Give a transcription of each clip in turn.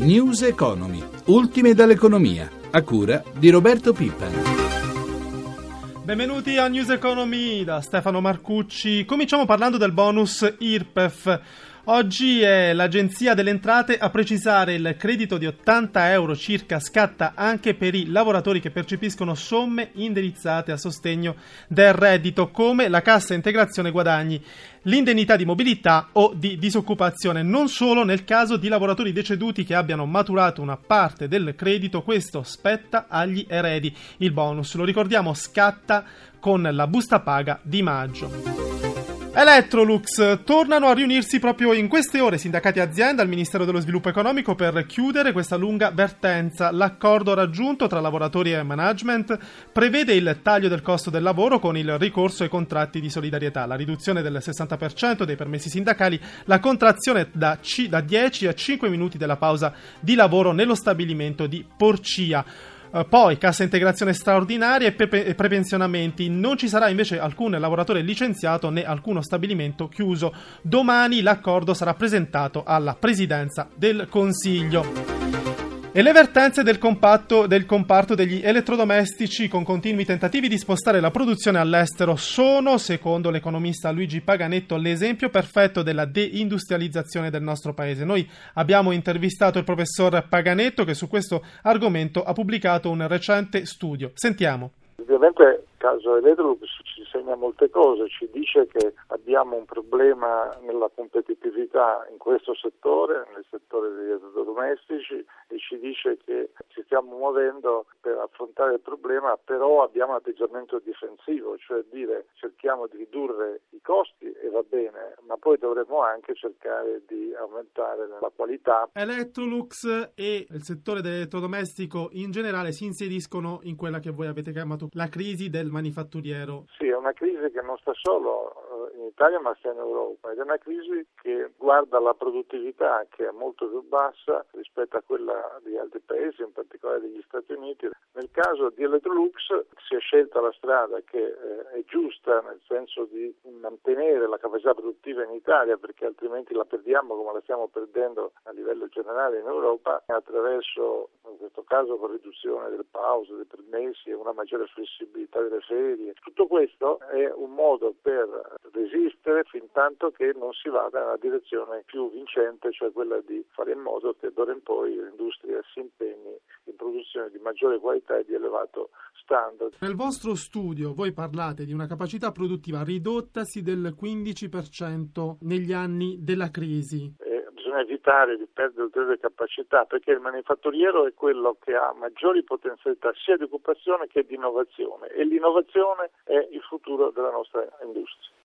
News Economy, ultime dall'economia, a cura di Roberto Pippa. Benvenuti a News Economy da Stefano Marcucci. Cominciamo parlando del bonus IRPEF. Oggi è l'Agenzia delle Entrate a precisare il credito di 80 euro circa scatta anche per i lavoratori che percepiscono somme indirizzate a sostegno del reddito come la cassa integrazione guadagni, l'indennità di mobilità o di disoccupazione. Non solo nel caso di lavoratori deceduti che abbiano maturato una parte del credito, questo spetta agli eredi. Il bonus, lo ricordiamo, scatta con la busta paga di maggio. Electrolux tornano a riunirsi proprio in queste ore sindacati azienda al Ministero dello Sviluppo Economico per chiudere questa lunga vertenza. L'accordo raggiunto tra lavoratori e management prevede il taglio del costo del lavoro con il ricorso ai contratti di solidarietà, la riduzione del 60% dei permessi sindacali, la contrazione da, c- da 10 a 5 minuti della pausa di lavoro nello stabilimento di Porcia. Uh, poi cassa integrazione straordinaria e, pepe- e, prepensionamenti. Non ci sarà invece alcun lavoratore licenziato né alcuno stabilimento chiuso. Domani l'accordo sarà presentato alla Presidenza del Consiglio. E le vertenze del, del, comparto degli elettrodomestici con continui tentativi di spostare la produzione all'estero sono, secondo l'economista Luigi Paganetto, l'esempio perfetto della deindustrializzazione del nostro paese. Noi abbiamo intervistato il professor Paganetto che su questo argomento ha pubblicato un recente studio. Sentiamo. Ovviamente caso Electrolux ci insegna molte cose, ci dice che abbiamo un problema nella competitività in questo settore, nel settore degli elettrodomestici ci dice che ci stiamo muovendo per affrontare il problema, però abbiamo un atteggiamento difensivo, cioè dire cerchiamo di ridurre i costi e va bene, ma poi dovremmo anche cercare di aumentare la qualità. Electrolux e il settore dell'elettrodomestico in generale si inseriscono in quella che voi avete chiamato la crisi del manifatturiero? Sì, è una crisi che non sta solo in Italia ma sta in Europa ed è una crisi che guarda la produttività che è molto più bassa rispetto a quella di altri paesi, in particolare degli Stati Uniti. Nel caso di Electrolux si è scelta la strada che eh, è giusta nel senso di mantenere la capacità produttiva in Italia perché altrimenti la perdiamo come la stiamo perdendo a livello generale in Europa attraverso in questo caso con riduzione delle pause, dei permessi e una maggiore flessibilità delle ferie. Tutto questo è un modo per resistere fin tanto che non si vada nella direzione più vincente, cioè quella di fare in modo che d'ora in poi l'industria si impegni in produzione di maggiore qualità e di elevato standard. Nel vostro studio voi parlate di una capacità produttiva ridottasi del 15% negli anni della crisi. Eh, bisogna evitare di perdere ulteriori capacità perché il manifatturiero è quello che ha maggiori potenzialità sia di occupazione che di innovazione e l'innovazione è il futuro della nostra industria.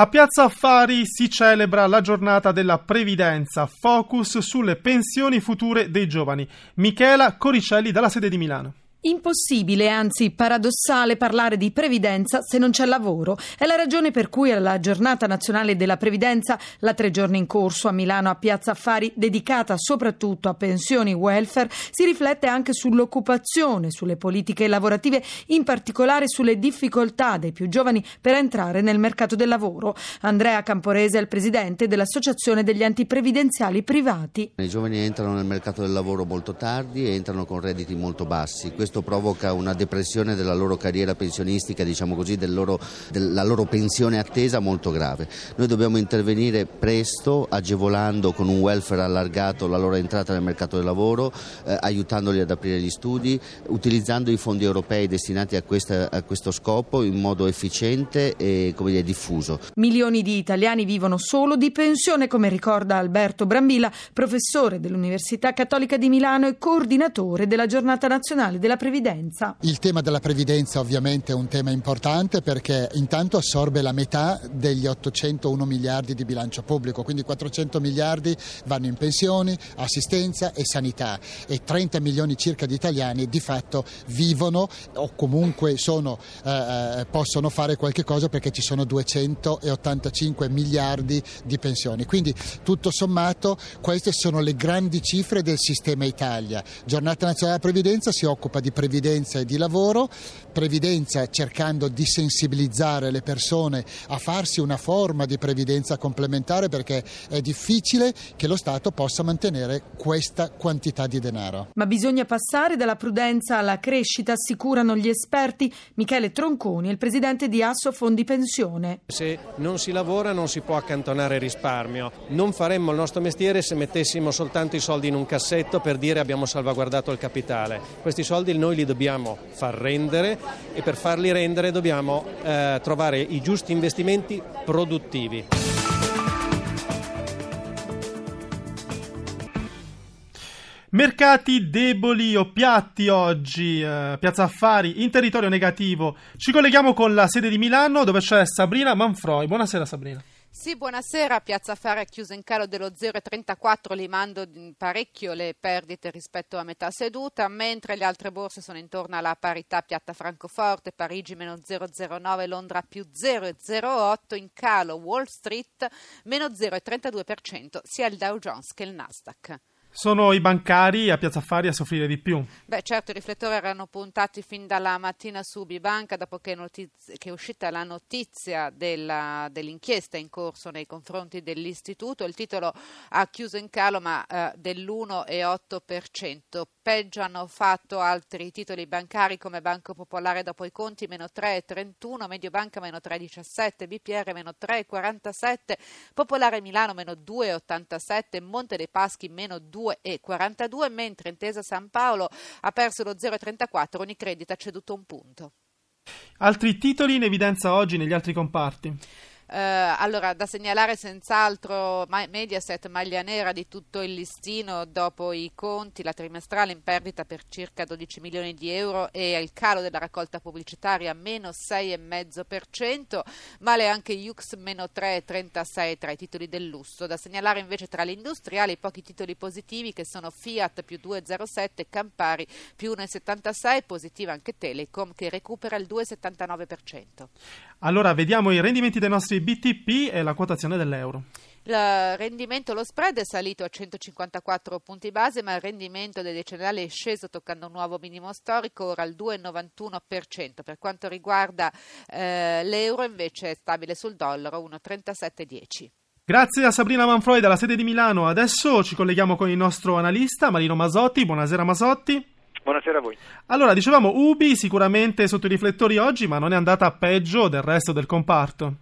A Piazza Affari si celebra la giornata della previdenza, focus sulle pensioni future dei giovani. Michela Coricelli dalla sede di Milano. Impossibile, anzi paradossale parlare di previdenza se non c'è lavoro. È la ragione per cui alla giornata nazionale della previdenza, la tre giorni in corso a Milano a Piazza Affari, dedicata soprattutto a pensioni welfare, si riflette anche sull'occupazione, sulle politiche lavorative, in particolare sulle difficoltà dei più giovani per entrare nel mercato del lavoro. Andrea Camporese è il presidente dell'Associazione degli antiprevidenziali privati. I giovani entrano nel mercato del lavoro molto tardi e entrano con redditi molto bassi. Questo questo provoca una depressione della loro carriera pensionistica, diciamo così, del loro, della loro pensione attesa molto grave. Noi dobbiamo intervenire presto, agevolando con un welfare allargato la loro entrata nel mercato del lavoro, eh, aiutandoli ad aprire gli studi, utilizzando i fondi europei destinati a, questa, a questo scopo in modo efficiente e dire, diffuso. Milioni di italiani vivono solo di pensione, come ricorda Alberto Brambilla, professore dell'Università Cattolica di Milano e coordinatore della giornata nazionale della previdenza. Il tema della previdenza ovviamente è un tema importante perché intanto assorbe la metà degli 801 miliardi di bilancio pubblico, quindi 400 miliardi vanno in pensioni, assistenza e sanità e 30 milioni circa di italiani di fatto vivono o comunque sono, eh, eh possono fare qualche cosa perché ci sono 285 miliardi di pensioni. Quindi tutto sommato queste sono le grandi cifre del sistema Italia. Giornata Nazionale della Previdenza si occupa di di previdenza e di lavoro, previdenza cercando di sensibilizzare le persone a farsi una forma di previdenza complementare perché è difficile che lo Stato possa mantenere questa quantità di denaro. Ma bisogna passare dalla prudenza alla crescita, assicurano gli esperti. Michele Tronconi il presidente di Asso Fondi Pensione. Se non si lavora non si può accantonare risparmio. Non faremmo il nostro mestiere se mettessimo soltanto i soldi in un cassetto per dire abbiamo salvaguardato il capitale. Questi soldi noi li dobbiamo far rendere e per farli rendere dobbiamo eh, trovare i giusti investimenti produttivi. Mercati deboli o piatti oggi, eh, Piazza Affari in territorio negativo. Ci colleghiamo con la sede di Milano dove c'è Sabrina Manfroi. Buonasera Sabrina. Sì, buonasera. Piazza Affari è chiusa in calo dello 0,34, limando parecchio le perdite rispetto a metà seduta, mentre le altre borse sono intorno alla parità. Piatta Francoforte, Parigi meno 0,09, Londra più 0,08, in calo Wall Street meno 0,32%, sia il Dow Jones che il Nasdaq. Sono i bancari a Piazza Affari a soffrire di più. Beh, certo, i riflettori erano puntati fin dalla mattina su Bibanca dopo che, notiz- che è uscita la notizia della, dell'inchiesta in corso nei confronti dell'istituto. Il titolo ha chiuso in calo ma eh, dell'1,8%. Peggio hanno fatto altri titoli bancari come Banco Popolare dopo i conti meno 3,31, Mediobanca meno 3,17, BPR meno 3,47, Popolare Milano meno 2,87, Monte dei Paschi meno 2,42. 2,42, mentre Intesa San Paolo ha perso lo 0,34, Unicredit ha ceduto un punto. Altri titoli in evidenza oggi negli altri comparti? Eh, allora, da segnalare senz'altro Mediaset maglia nera di tutto il listino dopo i conti, la trimestrale in perdita per circa 12 milioni di euro e il calo della raccolta pubblicitaria meno 6,5%, male anche Jux meno 3,36 tra i titoli del lusso. Da segnalare invece tra le industriali i pochi titoli positivi che sono Fiat più 2,07, Campari più 1,76, positiva anche Telecom che recupera il 2,79%. Allora, vediamo i rendimenti dei nostri BTP e la quotazione dell'euro. Il rendimento, lo spread è salito a 154 punti base, ma il rendimento dei decennali è sceso toccando un nuovo minimo storico, ora al 2,91%. Per quanto riguarda eh, l'euro, invece è stabile sul dollaro, 1,3710. Grazie a Sabrina Manfroi dalla sede di Milano. Adesso ci colleghiamo con il nostro analista Marino Masotti. Buonasera Masotti. Buonasera a voi. Allora, dicevamo Ubi sicuramente sotto i riflettori oggi, ma non è andata peggio del resto del comparto.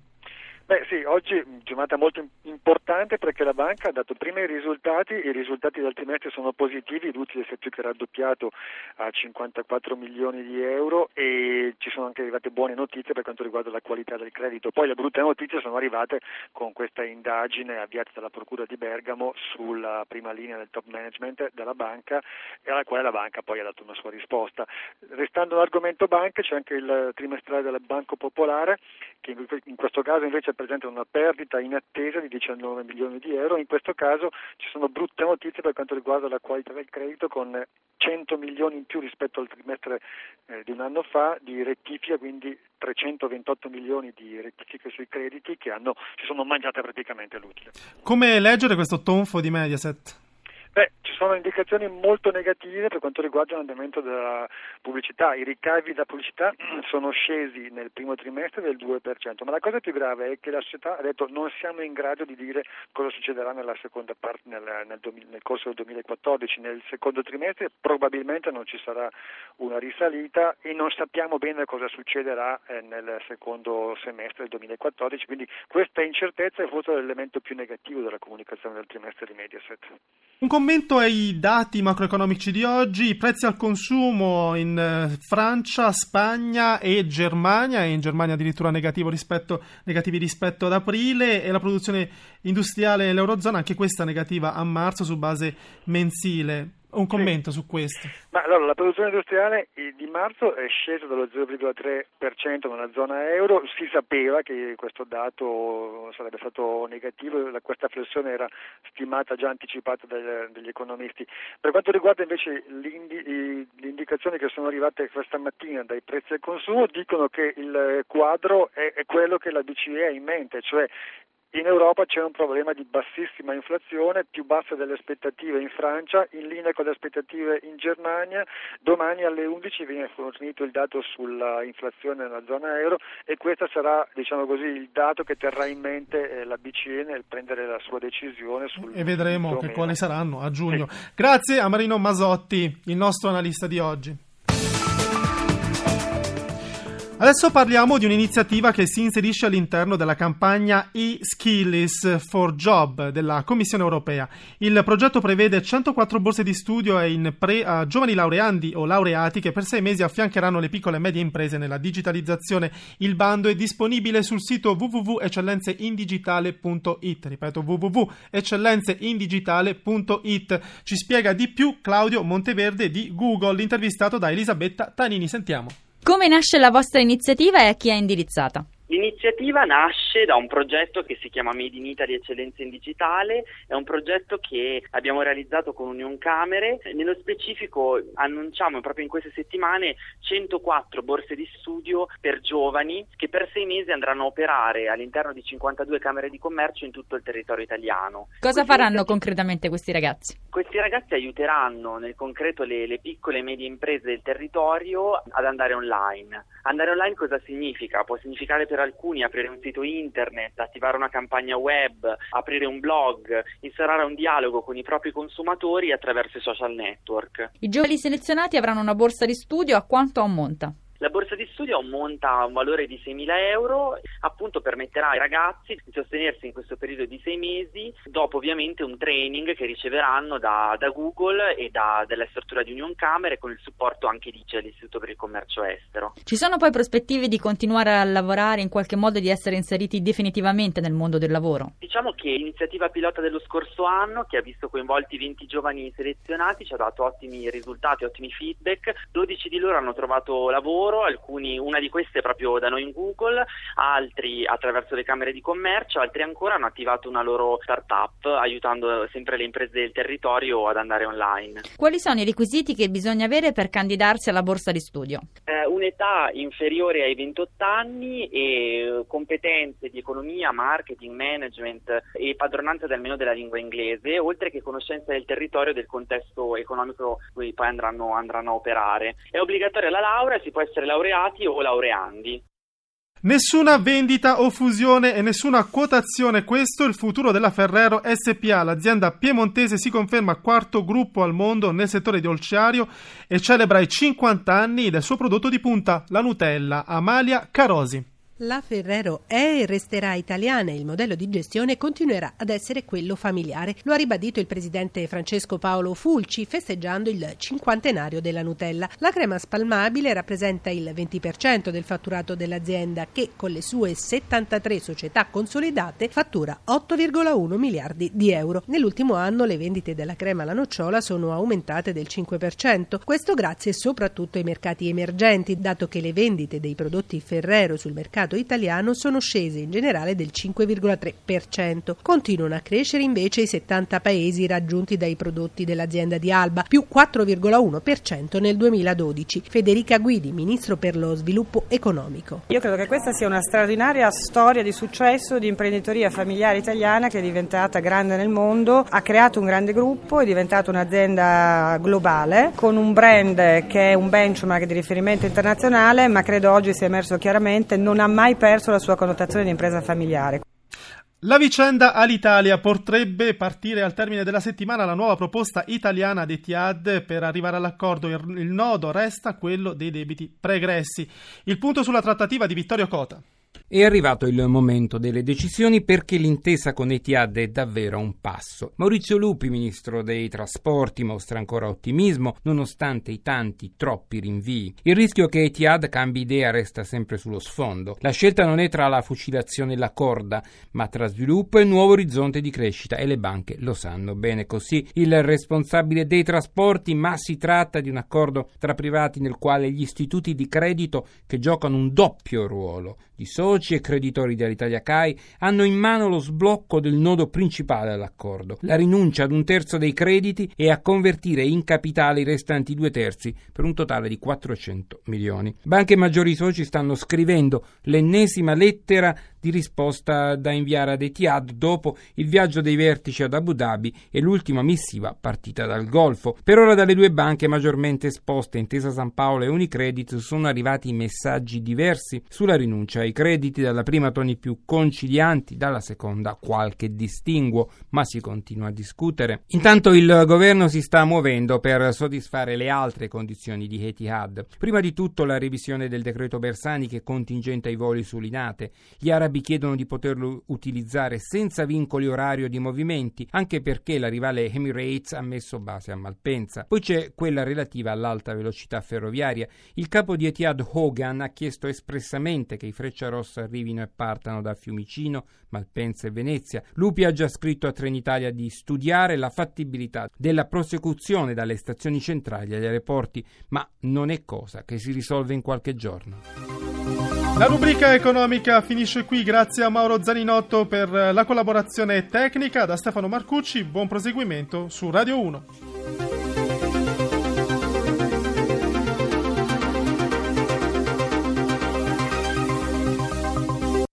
Beh sì, oggi giornata molto importante perché la banca ha dato prima i risultati, i risultati del trimestre sono positivi, l'utile si è più che raddoppiato a 54 milioni di euro e ci sono anche arrivate buone notizie per quanto riguarda la qualità del credito. Poi le brutte notizie sono arrivate con questa indagine avviata dalla Procura di Bergamo sulla prima linea del top management della banca e alla quale la banca poi ha dato una sua risposta. Restando l'argomento banche c'è anche il trimestrale del Banco Popolare che in questo caso invece presenta una perdita in attesa di 19 milioni di euro. In questo caso ci sono brutte notizie per quanto riguarda la qualità del credito con 100 milioni in più rispetto al trimestre eh, di un anno fa di rettifica, quindi 328 milioni di rettifiche sui crediti che hanno, si sono mangiate praticamente l'utile. Come leggere questo tonfo di Mediaset? Beh, ci sono indicazioni molto negative per quanto riguarda l'andamento della pubblicità. I ricavi da pubblicità sono scesi nel primo trimestre del 2%, ma la cosa più grave è che la società ha detto non siamo in grado di dire cosa succederà nella seconda parte, nel, nel, nel corso del 2014. Nel secondo trimestre probabilmente non ci sarà una risalita e non sappiamo bene cosa succederà eh, nel secondo semestre del 2014, quindi questa incertezza è forse l'elemento più negativo della comunicazione del trimestre di Mediaset. Commento ai dati macroeconomici di oggi, i prezzi al consumo in eh, Francia, Spagna e Germania, e in Germania addirittura rispetto, negativi rispetto ad aprile, e la produzione industriale nell'Eurozona, anche questa negativa a marzo su base mensile. Un commento sì. su questo. Ma allora, la produzione industriale di marzo è scesa dallo 0,3% nella zona euro, si sapeva che questo dato sarebbe stato negativo, questa flessione era stimata già anticipata dagli, economisti. Per quanto riguarda invece le indicazioni che sono arrivate questa mattina dai prezzi al consumo, dicono che il quadro è quello che la BCE ha in mente, cioè In Europa c'è un problema di bassissima inflazione, più bassa delle aspettative in Francia, in linea con le aspettative in Germania. Domani alle 11 viene fornito il dato sull'inflazione nella zona euro e questo sarà, diciamo così, il dato che terrà in mente eh, la BCE nel prendere la sua decisione sul E vedremo quali saranno a giugno. Sì. Grazie a Marino Masotti, il nostro analista di oggi. Adesso parliamo di un'iniziativa che si inserisce all'interno della campagna e-Skills for Job della Commissione europea. Il progetto prevede 104 borse di studio in pre a giovani laureandi o laureati che per sei mesi affiancheranno le piccole e medie imprese nella digitalizzazione. Il bando è disponibile sul sito www.eccellenzeinddigitale.it. Ripeto www.eccellenzeinddigitale.it. Ci spiega di più Claudio Monteverde di Google, intervistato da Elisabetta Tanini. Sentiamo. Come nasce la vostra iniziativa e a chi è indirizzata? L'iniziativa nasce da un progetto che si chiama Made in Italy Eccellenza in Digitale, è un progetto che abbiamo realizzato con Union Camere, nello specifico annunciamo proprio in queste settimane 104 borse di studio per giovani che per sei mesi andranno a operare all'interno di 52 camere di commercio in tutto il territorio italiano. Cosa questi faranno concretamente questi ragazzi? Questi ragazzi aiuteranno nel concreto le, le piccole e medie imprese del territorio ad andare online. Andare online cosa significa? Può significare per alcuni aprire un sito internet, attivare una campagna web, aprire un blog, instaurare un dialogo con i propri consumatori attraverso i social network. I giovani selezionati avranno una borsa di studio a quanto ammonta? La borsa di studio monta a un valore di 6.000 euro, appunto permetterà ai ragazzi di sostenersi in questo periodo di sei mesi, dopo ovviamente un training che riceveranno da, da Google e da, dalla struttura di Union Camere con il supporto anche di l'Istituto per il Commercio Estero. Ci sono poi prospettive di continuare a lavorare, in qualche modo di essere inseriti definitivamente nel mondo del lavoro? Diciamo che l'iniziativa pilota dello scorso anno, che ha visto coinvolti 20 giovani selezionati, ci ha dato ottimi risultati, ottimi feedback, 12 di loro hanno trovato lavoro lavoro, alcuni, una di queste proprio da noi in Google, altri attraverso le camere di commercio, altri ancora hanno attivato una loro startup aiutando sempre le imprese del territorio ad andare online. Quali sono i requisiti che bisogna avere per candidarsi alla borsa di studio? Eh, un'età inferiore ai 28 anni e competenze di economia, marketing, management e padronanza almeno della lingua inglese, oltre che conoscenza del territorio e del contesto economico in cui poi andranno, andranno a operare. È obbligatoria la laurea, si può essere essere laureati o laureandi. Nessuna vendita o fusione e nessuna quotazione, questo è il futuro della Ferrero SPA. L'azienda piemontese si conferma quarto gruppo al mondo nel settore dolciario e celebra i 50 anni del suo prodotto di punta, la Nutella. Amalia Carosi. La Ferrero è e resterà italiana e il modello di gestione continuerà ad essere quello familiare. Lo ha ribadito il presidente Francesco Paolo Fulci festeggiando il cinquantenario della Nutella. La crema spalmabile rappresenta il 20% del fatturato dell'azienda che con le sue 73 società consolidate fattura 8,1 miliardi di euro. Nell'ultimo anno le vendite della crema alla nocciola sono aumentate del 5%, questo grazie soprattutto ai mercati emergenti, dato che le vendite dei prodotti Ferrero sul mercato mercato italiano sono scese in generale del 5,3%. Continuano a crescere invece i 70 paesi raggiunti dai prodotti dell'azienda di Alba, più 4,1% nel 2012. Federica Guidi, Ministro per lo Sviluppo Economico. Io credo che questa sia una straordinaria storia di successo di imprenditoria familiare italiana che è diventata grande nel mondo, ha creato un grande gruppo, è diventata un'azienda globale con un brand che è un benchmark di riferimento internazionale, ma credo oggi sia emerso chiaramente non ha mai perso la sua connotazione di impresa familiare. La vicenda all'Italia potrebbe partire al termine della settimana la nuova proposta italiana di Etihad per arrivare all'accordo. Il nodo resta quello dei debiti pregressi. Il punto sulla trattativa di Vittorio Cota. È arrivato il momento delle decisioni perché l'intesa con Etihad è davvero un passo. Maurizio Lupi, ministro dei trasporti, mostra ancora ottimismo nonostante i tanti, troppi rinvii. Il rischio che Etihad cambi idea resta sempre sullo sfondo. La scelta non è tra la fucilazione e la corda, ma tra sviluppo e nuovo orizzonte di crescita e le banche lo sanno bene così. Il responsabile dei trasporti, ma si tratta di un accordo tra privati nel quale gli istituti di credito che giocano un doppio ruolo di soci e creditori dell'Italia CAI hanno in mano lo sblocco del nodo principale dell'accordo, la rinuncia ad un terzo dei crediti e a convertire in capitale i restanti due terzi per un totale di 400 milioni. Banche maggiori soci stanno scrivendo l'ennesima lettera di risposta da inviare ad Etihad dopo il viaggio dei vertici ad Abu Dhabi e l'ultima missiva partita dal Golfo. Per ora dalle due banche maggiormente esposte, Intesa San Paolo e Unicredit, sono arrivati messaggi diversi sulla rinuncia ai crediti, dalla prima toni più concilianti, dalla seconda qualche distinguo, ma si continua a discutere. Intanto il governo si sta muovendo per soddisfare le altre condizioni di Etihad. Prima di tutto la revisione del decreto Bersani che contingenta i voli su Linate. Gli arabi chiedono di poterlo utilizzare senza vincoli orario di movimenti, anche perché la rivale Emirates ha messo base a Malpensa. Poi c'è quella relativa all'alta velocità ferroviaria. Il capo di Etihad Hogan ha chiesto espressamente che i Freccia Rossa arrivino e partano da Fiumicino, Malpensa e Venezia. Lupi ha già scritto a Trenitalia di studiare la fattibilità della prosecuzione dalle stazioni centrali agli aeroporti, ma non è cosa che si risolve in qualche giorno. La rubrica economica finisce qui, grazie a Mauro Zaninotto per la collaborazione tecnica, da Stefano Marcucci, buon proseguimento su Radio 1.